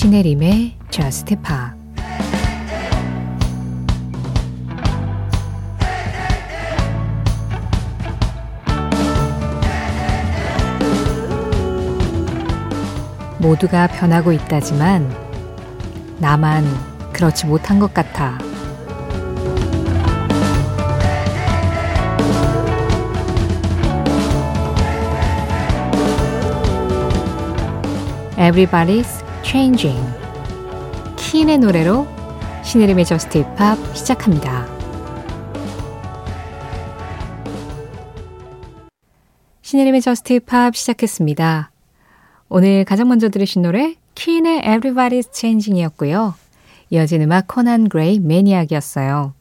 신혜림의 Just Pop 모두가 변하고 있다지만 나만 그렇지 못한 것 같아. Everybody's Changing. 킨의 노래로 신혜림의 JUST POP 시작합니다. 신혜림의 JUST POP 시작했습니다. 오늘 가장 먼저 들으신 노래 킨의 Everybody's Changing이었고요. 이어진 음악 코난 그레이 Maniac이었어요.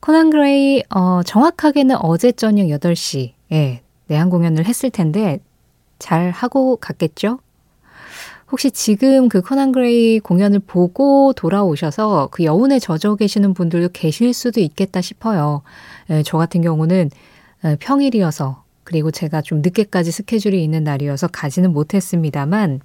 코난 그레이 어, 정확하게는 어제 저녁 8시에 내한 공연을 했을 텐데 잘 하고 갔겠죠? 혹시 지금 그 코난 그레이 공연을 보고 돌아오셔서 그 여운에 젖어 계시는 분들도 계실 수도 있겠다 싶어요. 예, 저 같은 경우는 예, 평일이어서 그리고 제가 좀 늦게까지 스케줄이 있는 날이어서 가지는 못했습니다만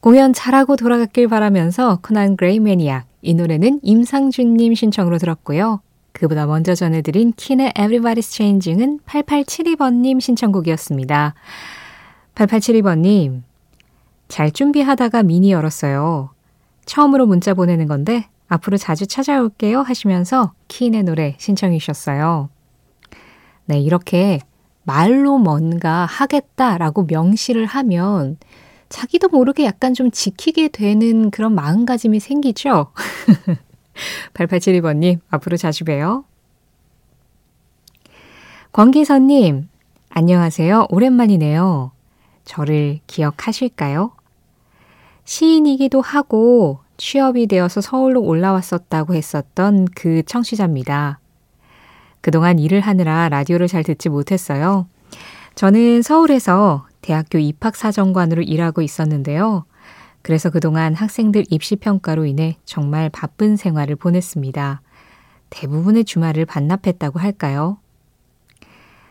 공연 잘하고 돌아갔길 바라면서 코난 그레이 Maniac 이 노래는 임상준님 신청으로 들었고요. 그보다 먼저 전해드린 킨의 Everybody's Changing은 8872번님 신청곡이었습니다. 8872번님, 잘 준비하다가 미니 열었어요. 처음으로 문자 보내는 건데 앞으로 자주 찾아올게요 하시면서 키인의 노래 신청해 주셨어요. 네, 이렇게 말로 뭔가 하겠다라고 명시를 하면 자기도 모르게 약간 좀 지키게 되는 그런 마음가짐이 생기죠? 8872번님, 앞으로 자주 봬요. 권기선님, 안녕하세요. 오랜만이네요. 저를 기억하실까요? 시인이기도 하고 취업이 되어서 서울로 올라왔었다고 했었던 그 청취자입니다. 그동안 일을 하느라 라디오를 잘 듣지 못했어요. 저는 서울에서 대학교 입학사정관으로 일하고 있었는데요. 그래서 그동안 학생들 입시평가로 인해 정말 바쁜 생활을 보냈습니다. 대부분의 주말을 반납했다고 할까요?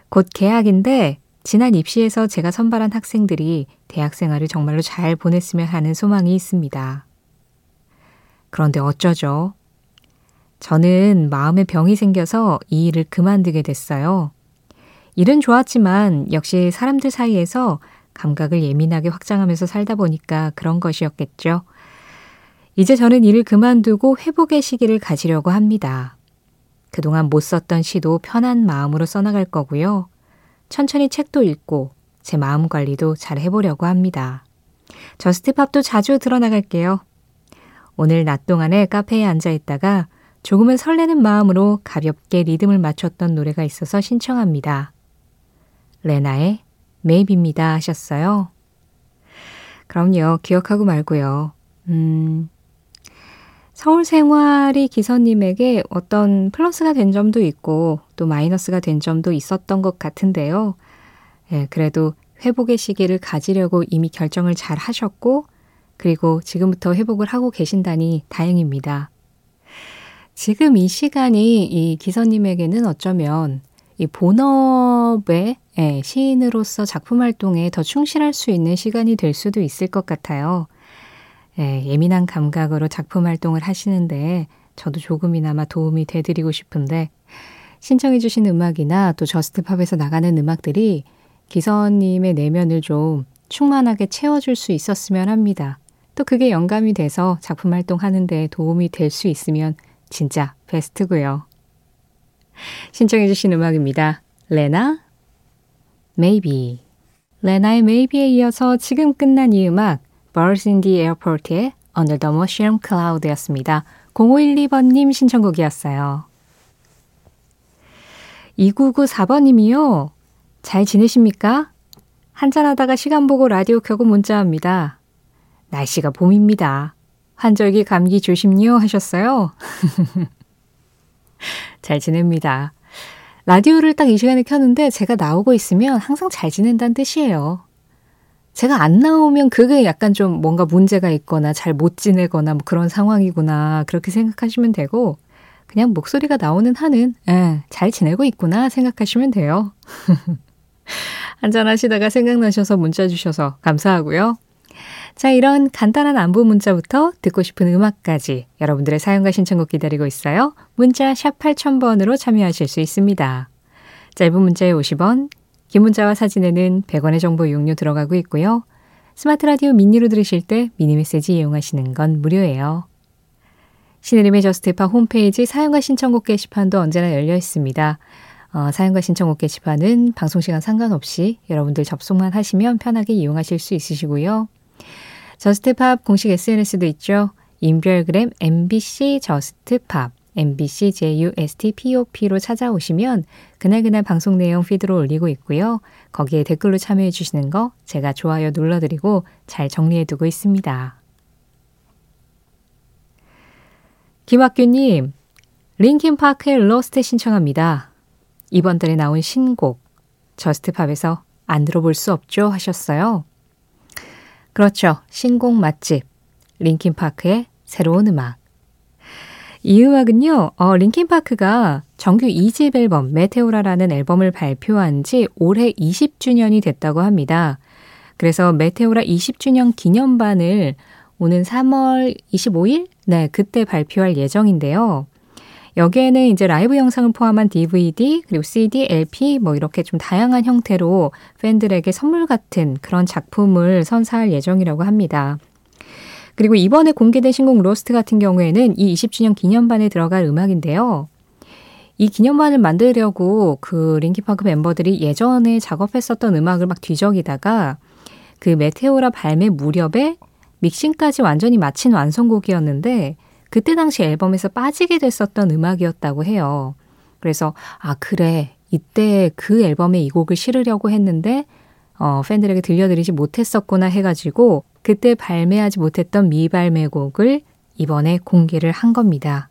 곧 개학인데 지난 입시에서 제가 선발한 학생들이 대학 생활을 정말로 잘 보냈으면 하는 소망이 있습니다. 그런데 어쩌죠? 저는 마음에 병이 생겨서 이 일을 그만두게 됐어요. 일은 좋았지만 역시 사람들 사이에서 감각을 예민하게 확장하면서 살다 보니까 그런 것이었겠죠. 이제 저는 일을 그만두고 회복의 시기를 가지려고 합니다. 그동안 못 썼던 시도 편한 마음으로 써나갈 거고요. 천천히 책도 읽고 제 마음 관리도 잘 해보려고 합니다. 저스트팝도 자주 들어나갈게요. 오늘 낮 동안에 카페에 앉아 있다가 조금은 설레는 마음으로 가볍게 리듬을 맞췄던 노래가 있어서 신청합니다. 레나의 메이비입니다 하셨어요. 그럼요. 기억하고 말고요. 음, 서울 생활이 기선님에게 어떤 플러스가 된 점도 있고 또 마이너스가 된 점도 있었던 것 같은데요. 예, 그래도 회복의 시기를 가지려고 이미 결정을 잘 하셨고 그리고 지금부터 회복을 하고 계신다니 다행입니다. 지금 이 시간이 이 기선님에게는 어쩌면 이 본업의 예, 시인으로서 작품 활동에 더 충실할 수 있는 시간이 될 수도 있을 것 같아요. 예, 예민한 감각으로 작품 활동을 하시는데 저도 조금이나마 도움이 되드리고 싶은데 신청해 주신 음악이나 또 저스트팝에서 나가는 음악들이 기선님의 내면을 좀 충만하게 채워줄 수 있었으면 합니다. 또 그게 영감이 돼서 작품 활동하는 데 도움이 될 수 있으면 진짜 베스트고요. 신청해 주신 음악입니다. 레나, Maybe. 레나의 Maybe에 이어서 지금 끝난 이 음악 Birds in the Airport의 Under the Mushroom Cloud였습니다. 0512번님 신청곡이었어요. 2994번님이요. 잘 지내십니까? 한잔하다가 시간 보고 라디오 켜고 문자합니다. 날씨가 봄입니다. 환절기 감기 조심요 하셨어요. 잘 지냅니다. 라디오를 딱 이 시간에 켰는데 제가 나오고 있으면 항상 잘 지낸다는 뜻이에요. 제가 안 나오면 그게 약간 좀 뭔가 문제가 있거나 잘 못 지내거나 뭐 그런 상황이구나 그렇게 생각하시면 되고 그냥 목소리가 나오는 한은 예, 잘 지내고 있구나 생각하시면 돼요. 한잔하시다가 생각나셔서 문자 주셔서 감사하고요. 자, 이런 간단한 안부 문자부터 듣고 싶은 음악까지 여러분들의 사연과 신청곡 기다리고 있어요. 문자 샵 8000번으로 참여하실 수 있습니다. 짧은 문자에 50원, 긴 문자와 사진에는 100원의 정보 이용료 들어가고 있고요. 스마트 라디오 미니로 들으실 때 미니 메시지 이용하시는 건 무료예요. 신혜림의 JUST POP 홈페이지 사연과 신청곡 게시판도 언제나 열려 있습니다. 어, 사연과 신청곡 게시판은 방송시간 상관없이 여러분들 접속만 하시면 편하게 이용하실 수 있으시고요. JUST POP 공식 SNS도 있죠. 인별그램 MBC JUST POP MBC JUSTPOP로 찾아오시면 그날그날 방송 내용 feed로 올리고 있고요. 거기에 댓글로 참여해 주시는 거 제가 좋아요 눌러드리고 잘 정리해 두고 있습니다. 김학규님, 링킨파크의 Lost 신청합니다. 이번 달에 나온 신곡, JUST POP에서 안 들어볼 수 없죠 하셨어요. 그렇죠. 신곡 맛집. 링킨파크의 새로운 음악. 이 음악은요, 어, 링킨파크가 정규 2집 앨범 메테오라라는 앨범을 발표한 지 올해 20주년이 됐다고 합니다. 그래서 메테오라 20주년 기념반을 오는 3월 25일? 네, 그때 발표할 예정인데요. 여기에는 이제 라이브 영상을 포함한 DVD, 그리고 CD, LP 뭐 이렇게 좀 다양한 형태로 팬들에게 선물 같은 그런 작품을 선사할 예정이라고 합니다. 그리고 이번에 공개된 신곡 로스트 같은 경우에는 이 20주년 기념반에 들어갈 음악인데요. 이 기념반을 만들려고 그 링키파크 멤버들이 예전에 작업했었던 음악을 막 뒤적이다가 그 메테오라 발매 무렵에 믹싱까지 완전히 마친 완성곡이었는데 그때 당시 앨범에서 빠지게 됐었던 음악이었다고 해요. 그래서 아 그래 이때 그 앨범에 이 곡을 실으려고 했는데 어, 팬들에게 들려드리지 못했었구나 해가지고 그때 발매하지 못했던 미발매곡을 이번에 공개를 한 겁니다.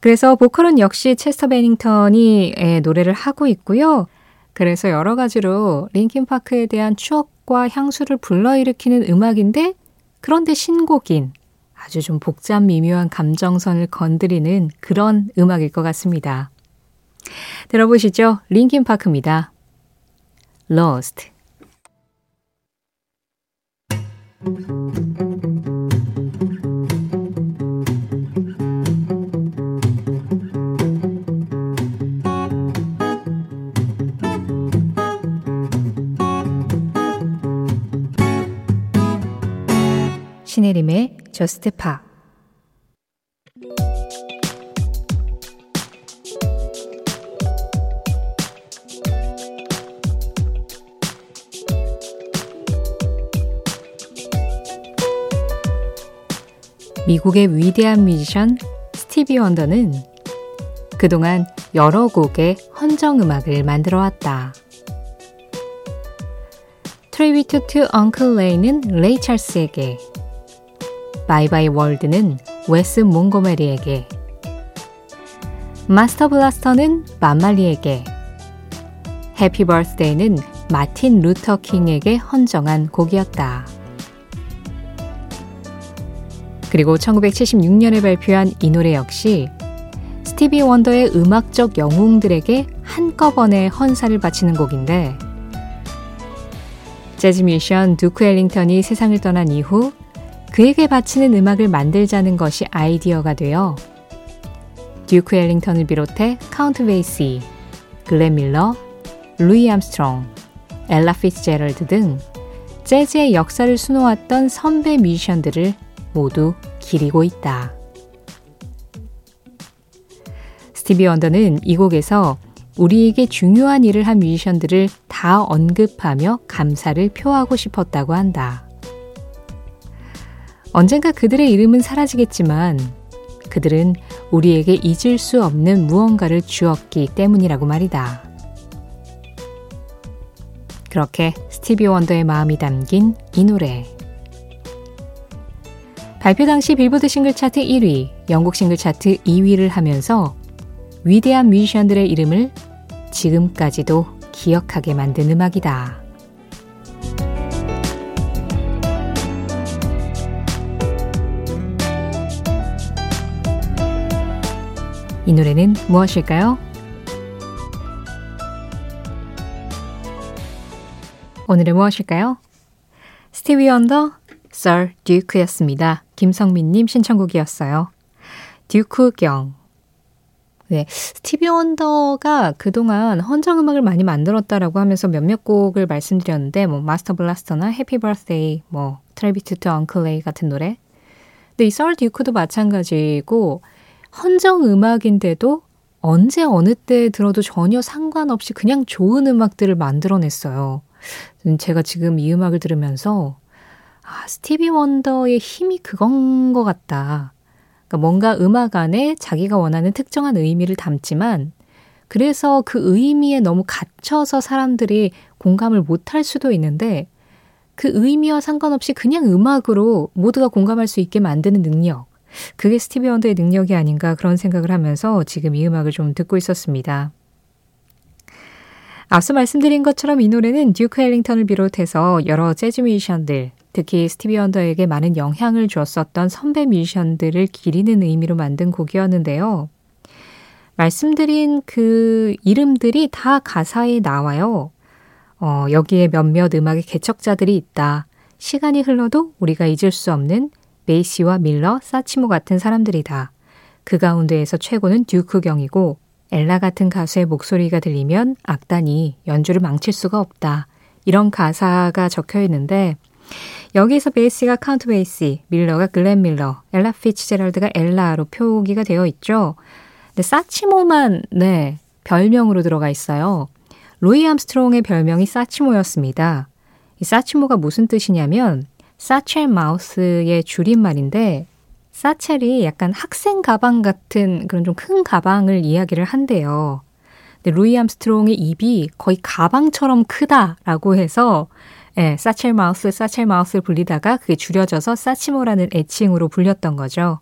그래서 보컬은 역시 체스터 베닝턴이 예, 노래를 하고 있고요. 그래서 여러 가지로 링킨파크에 대한 추억과 향수를 불러일으키는 음악인데 그런데 신곡인 아주 좀 복잡 미묘한 감정선을 건드리는 그런 음악일 것 같습니다. 들어보시죠. 링킨 파크입니다. Lost. 신혜림의 저스트 파 미국의 위대한 뮤지션 스티비 원더는 그동안 여러 곡의 헌정 음악을 만들어 왔다. Tribute to Uncle Ray는 레이 찰스에게 Bye Bye World는 웨스 몽고메리에게 Master Blaster는 밥 말리에게 Happy Birthday는 마틴 루터 킹에게 헌정한 곡이었다. 그리고 1976년에 발표한 이 노래 역시 스티비 원더의 음악적 영웅들에게 한꺼번에 헌사를 바치는 곡인데 재즈 뮤지션 듀크 엘링턴이 세상을 떠난 이후 그에게 바치는 음악을 만들자는 것이 아이디어가 되어 듀크 엘링턴을 비롯해 카운트 베이시, 글렌 밀러, 루이 암스트롱, 엘라 피츠제럴드 등 재즈의 역사를 수놓았던 선배 뮤지션들을 모두 기리고 있다. 스티비 원더는 이 곡에서 우리에게 중요한 일을 한 뮤지션들을 다 언급하며 감사를 표하고 싶었다고 한다. 언젠가 그들의 이름은 사라지겠지만 그들은 우리에게 잊을 수 없는 무언가를 주었기 때문이라고 말이다. 그렇게 스티비 원더의 마음이 담긴 이 노래. 발표 당시 빌보드 싱글 차트 1위, 영국 싱글 차트 2위를 하면서 위대한 뮤지션들의 이름을 지금까지도 기억하게 만든 음악이다. 이 노래는 무엇일까요? 오늘은 무엇일까요? 스티비 원더 Sir Duke였습니다. 김성민님 신청곡이었어요. 듀크 경. 네, 스티비 원더가 그동안 헌정 음악을 많이 만들었다라고 하면서 몇몇 곡을 말씀드렸는데 뭐 Master Blaster나 Happy Birthday, 뭐 Tribute to Uncle Ray 같은 노래. 근데 이 Sir Duke도 마찬가지고 헌정 음악인데도 언제 어느 때 들어도 전혀 상관없이 그냥 좋은 음악들을 만들어냈어요. 제가 지금 이 음악을 들으면서 아, 스티비 원더의 힘이 그건 것 같다. 그러니까 뭔가 음악 안에 자기가 원하는 특정한 의미를 담지만 그래서 그 의미에 너무 갇혀서 사람들이 공감을 못할 수도 있는데 그 의미와 상관없이 그냥 음악으로 모두가 공감할 수 있게 만드는 능력. 그게 스티비 원더의 능력이 아닌가 그런 생각을 하면서 지금 이 음악을 좀 듣고 있었습니다. 앞서 말씀드린 것처럼 이 노래는 듀크 헬링턴을 비롯해서 여러 재즈 뮤지션들, 특히 스티비 원더에게 많은 영향을 주었었던 선배 뮤지션들을 기리는 의미로 만든 곡이었는데요. 말씀드린 그 이름들이 다 가사에 나와요. 어, 여기에 몇몇 음악의 개척자들이 있다. 시간이 흘러도 우리가 잊을 수 없는 메이시와 밀러, 사치모 같은 사람들이다. 그 가운데에서 최고는 듀크 경이고 엘라 같은 가수의 목소리가 들리면 악단이 연주를 망칠 수가 없다. 이런 가사가 적혀 있는데 여기서 베이시가 카운트 베이시, 밀러가 글렌 밀러, 엘라 피츠제럴드가 엘라로 표기가 되어 있죠. 근데 사치모만 네 별명으로 들어가 있어요. 루이 암스트롱의 별명이 사치모였습니다. 이 사치모가 무슨 뜻이냐면 사첼 마우스의 줄임말인데 사첼이 약간 학생 가방 같은 그런 좀 큰 가방을 이야기를 한대요. 근데 루이 암스트롱의 입이 거의 가방처럼 크다라고 해서 예, 사첼 마우스, 사첼 마우스를 불리다가 그게 줄여져서 사치모라는 애칭으로 불렸던 거죠.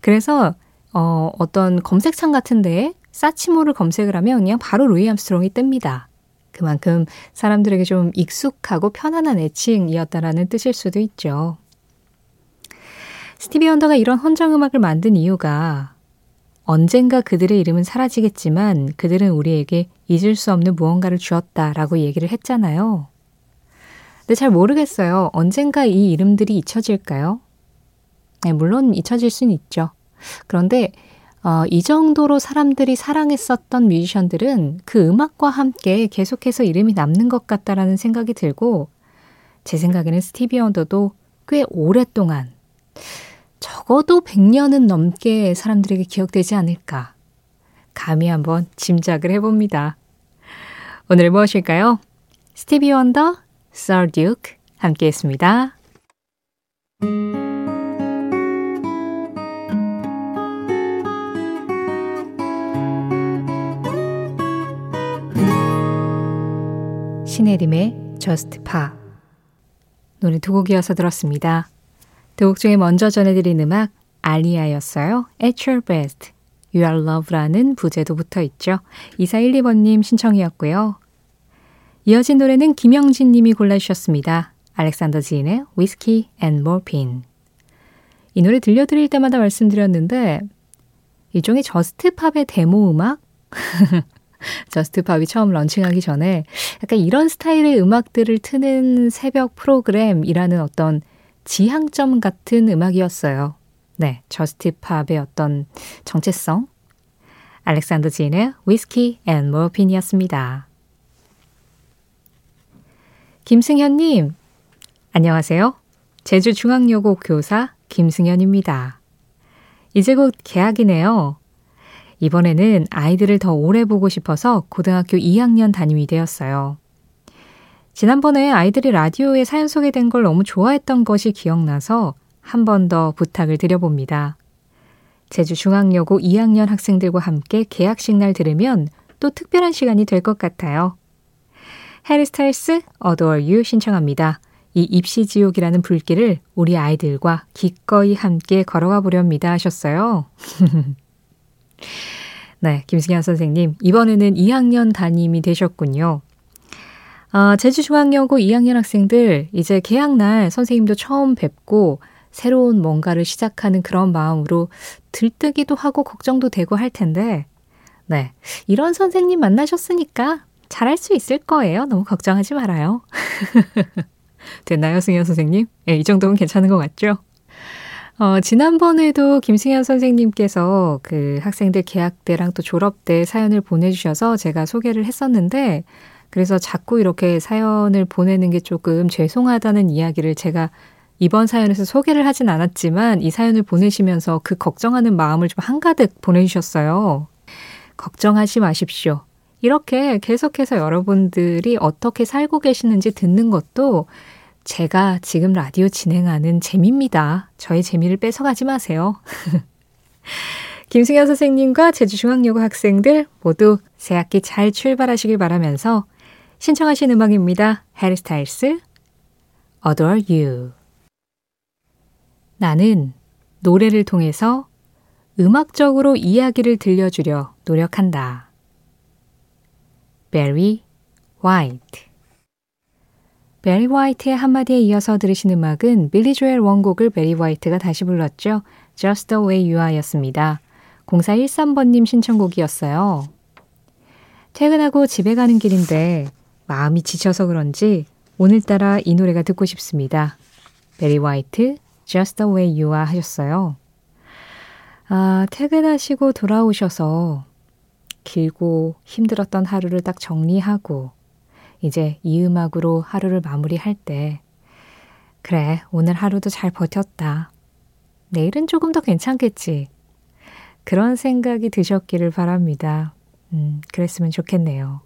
그래서 어, 어떤 검색창 같은 데에 사치모를 검색을 하면 그냥 바로 루이 암스트롱이 뜹니다. 그만큼 사람들에게 좀 익숙하고 편안한 애칭이었다라는 뜻일 수도 있죠. 스티비 원더가 이런 헌정 음악을 만든 이유가 언젠가 그들의 이름은 사라지겠지만 그들은 우리에게 잊을 수 없는 무언가를 주었다라고 얘기를 했잖아요. 근데 잘 모르겠어요. 언젠가 이 이름들이 잊혀질까요? 네, 물론 잊혀질 수는 있죠. 그런데 어, 이 정도로 사람들이 사랑했었던 뮤지션들은 그 음악과 함께 계속해서 이름이 남는 것 같다라는 생각이 들고 제 생각에는 스티비 원더도 꽤 오랫동안 적어도 100년은 넘게 사람들에게 기억되지 않을까 감히 한번 짐작을 해봅니다. 오늘 무엇일까요? 스티비 원더, Sir Duke 함께 했습니다. 신혜림의 Just Pa 노래 두 곡이어서 들었습니다. 두 곡 중에 먼저 전해드린 음악 알리아였어요. At Your Best, You Are Love라는 부제도 붙어 있죠. 2412번님 신청이었고요. 이어진 노래는 김영진 님이 골라주셨습니다. 알렉산더 지인의 Whiskey and Morphine. 이 노래 들려드릴 때마다 말씀드렸는데 일종의 저스트팝의 데모 음악? Just Pop이 처음 런칭하기 전에 약간 이런 스타일의 음악들을 트는 새벽 프로그램이라는 어떤 지향점 같은 음악이었어요. 네, Just Pop의 어떤 정체성. 알렉산더 진의 Whiskey and Morphine이었습니다. 김승현님, 안녕하세요. 제주중앙여고 교사 김승현입니다. 이제 곧 개학이네요. 이번에는 아이들을 더 오래 보고 싶어서 고등학교 2학년 담임이 되었어요. 지난번에 아이들이 라디오에 사연 소개된 걸 너무 좋아했던 것이 기억나서 한 번 더 부탁을 드려봅니다. 제주중앙여고 2학년 학생들과 함께 개학식 날 들으면 또 특별한 시간이 될 것 같아요. 해리 스타일스 Adore You 신청합니다. 이 입시 지옥이라는 불길을 우리 아이들과 기꺼이 함께 걸어가 보렵니다 하셨어요. 네, 김승현 선생님. 이번에는 2학년 담임이 되셨군요. 아, 제주중앙여고 2학년 학생들, 이제 개학날 선생님도 처음 뵙고 새로운 뭔가를 시작하는 그런 마음으로 들뜨기도 하고 걱정도 되고 할 텐데, 네. 이런 선생님 만나셨으니까 잘할 수 있을 거예요. 너무 걱정하지 말아요. 됐나요, 승현 선생님? 네, 이 정도면 괜찮은 것 같죠? 어, 지난번에도 김승현 선생님께서 그 학생들 개학대랑 또 졸업대 사연을 보내주셔서 제가 소개를 했었는데, 그래서 자꾸 이렇게 사연을 보내는 게 조금 죄송하다는 이야기를 제가 이번 사연에서 소개를 하진 않았지만 이 사연을 보내시면서 그 걱정하는 마음을 좀 한가득 보내주셨어요. 걱정하지 마십시오. 이렇게 계속해서 여러분들이 어떻게 살고 계시는지 듣는 것도 제가 지금 라디오 진행하는 재미입니다. 저의 재미를 뺏어가지 마세요. 김승현 선생님과 제주중앙여고 학생들 모두 새학기 잘 출발하시길 바라면서 신청하신 음악입니다. 해리 스타일스, Adore You. 나는 노래를 통해서 음악적으로 이야기를 들려주려 노력한다. 베리 화이트 베리 화이트의 한마디에 이어서 들으신 음악은 빌리 조엘 원곡을 베리 화이트가 다시 불렀죠. Just the way you are 였습니다. 0413번님 신청곡이었어요. 퇴근하고 집에 가는 길인데 마음이 지쳐서 그런지 오늘따라 이 노래가 듣고 싶습니다. 베리 화이트, Just the way you are 하셨어요. 아, 퇴근하시고 돌아오셔서 길고 힘들었던 하루를 딱 정리하고 이제 이 음악으로 하루를 마무리할 때, 그래, 오늘 하루도 잘 버텼다. 내일은 조금 더 괜찮겠지. 그런 생각이 드셨기를 바랍니다. 음, 그랬으면 좋겠네요.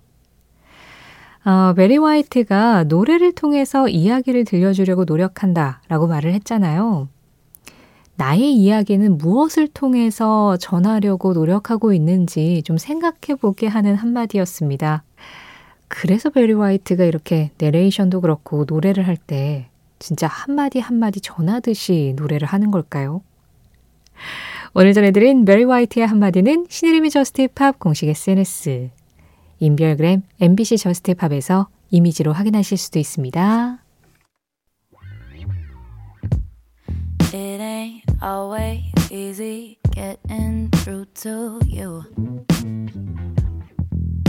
어, 메리 화이트가 노래를 통해서 이야기를 들려주려고 노력한다 라고 말을 했잖아요. 나의 이야기는 무엇을 통해서 전하려고 노력하고 있는지 좀 생각해 보게 하는 한마디였습니다. 그래서 베리 화이트가 이렇게 내레이션도 그렇고 노래를 할 때 진짜 한마디 한마디 전하듯이 노래를 하는 걸까요? 오늘 전해드린 베리 화이트의 한마디는 신혜림의 Just Pop 공식 SNS, 인별그램 MBC Just Pop에서 이미지로 확인하실 수도 있습니다. It ain't always easy getting through to you.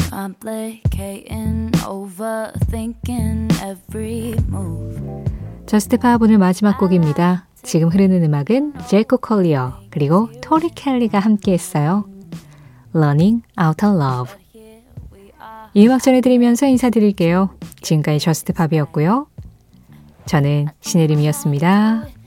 complicating, overthinking every move. Just Pop 오늘 마지막 곡입니다. 지금 흐르는 음악은 제이콥 콜리어 그리고 토리 켈리가 함께 했어요. Running Outta Love. 이 음악 전해드리면서 인사드릴게요. 지금까지 Just Pop이었고요. 저는 신혜림이었습니다.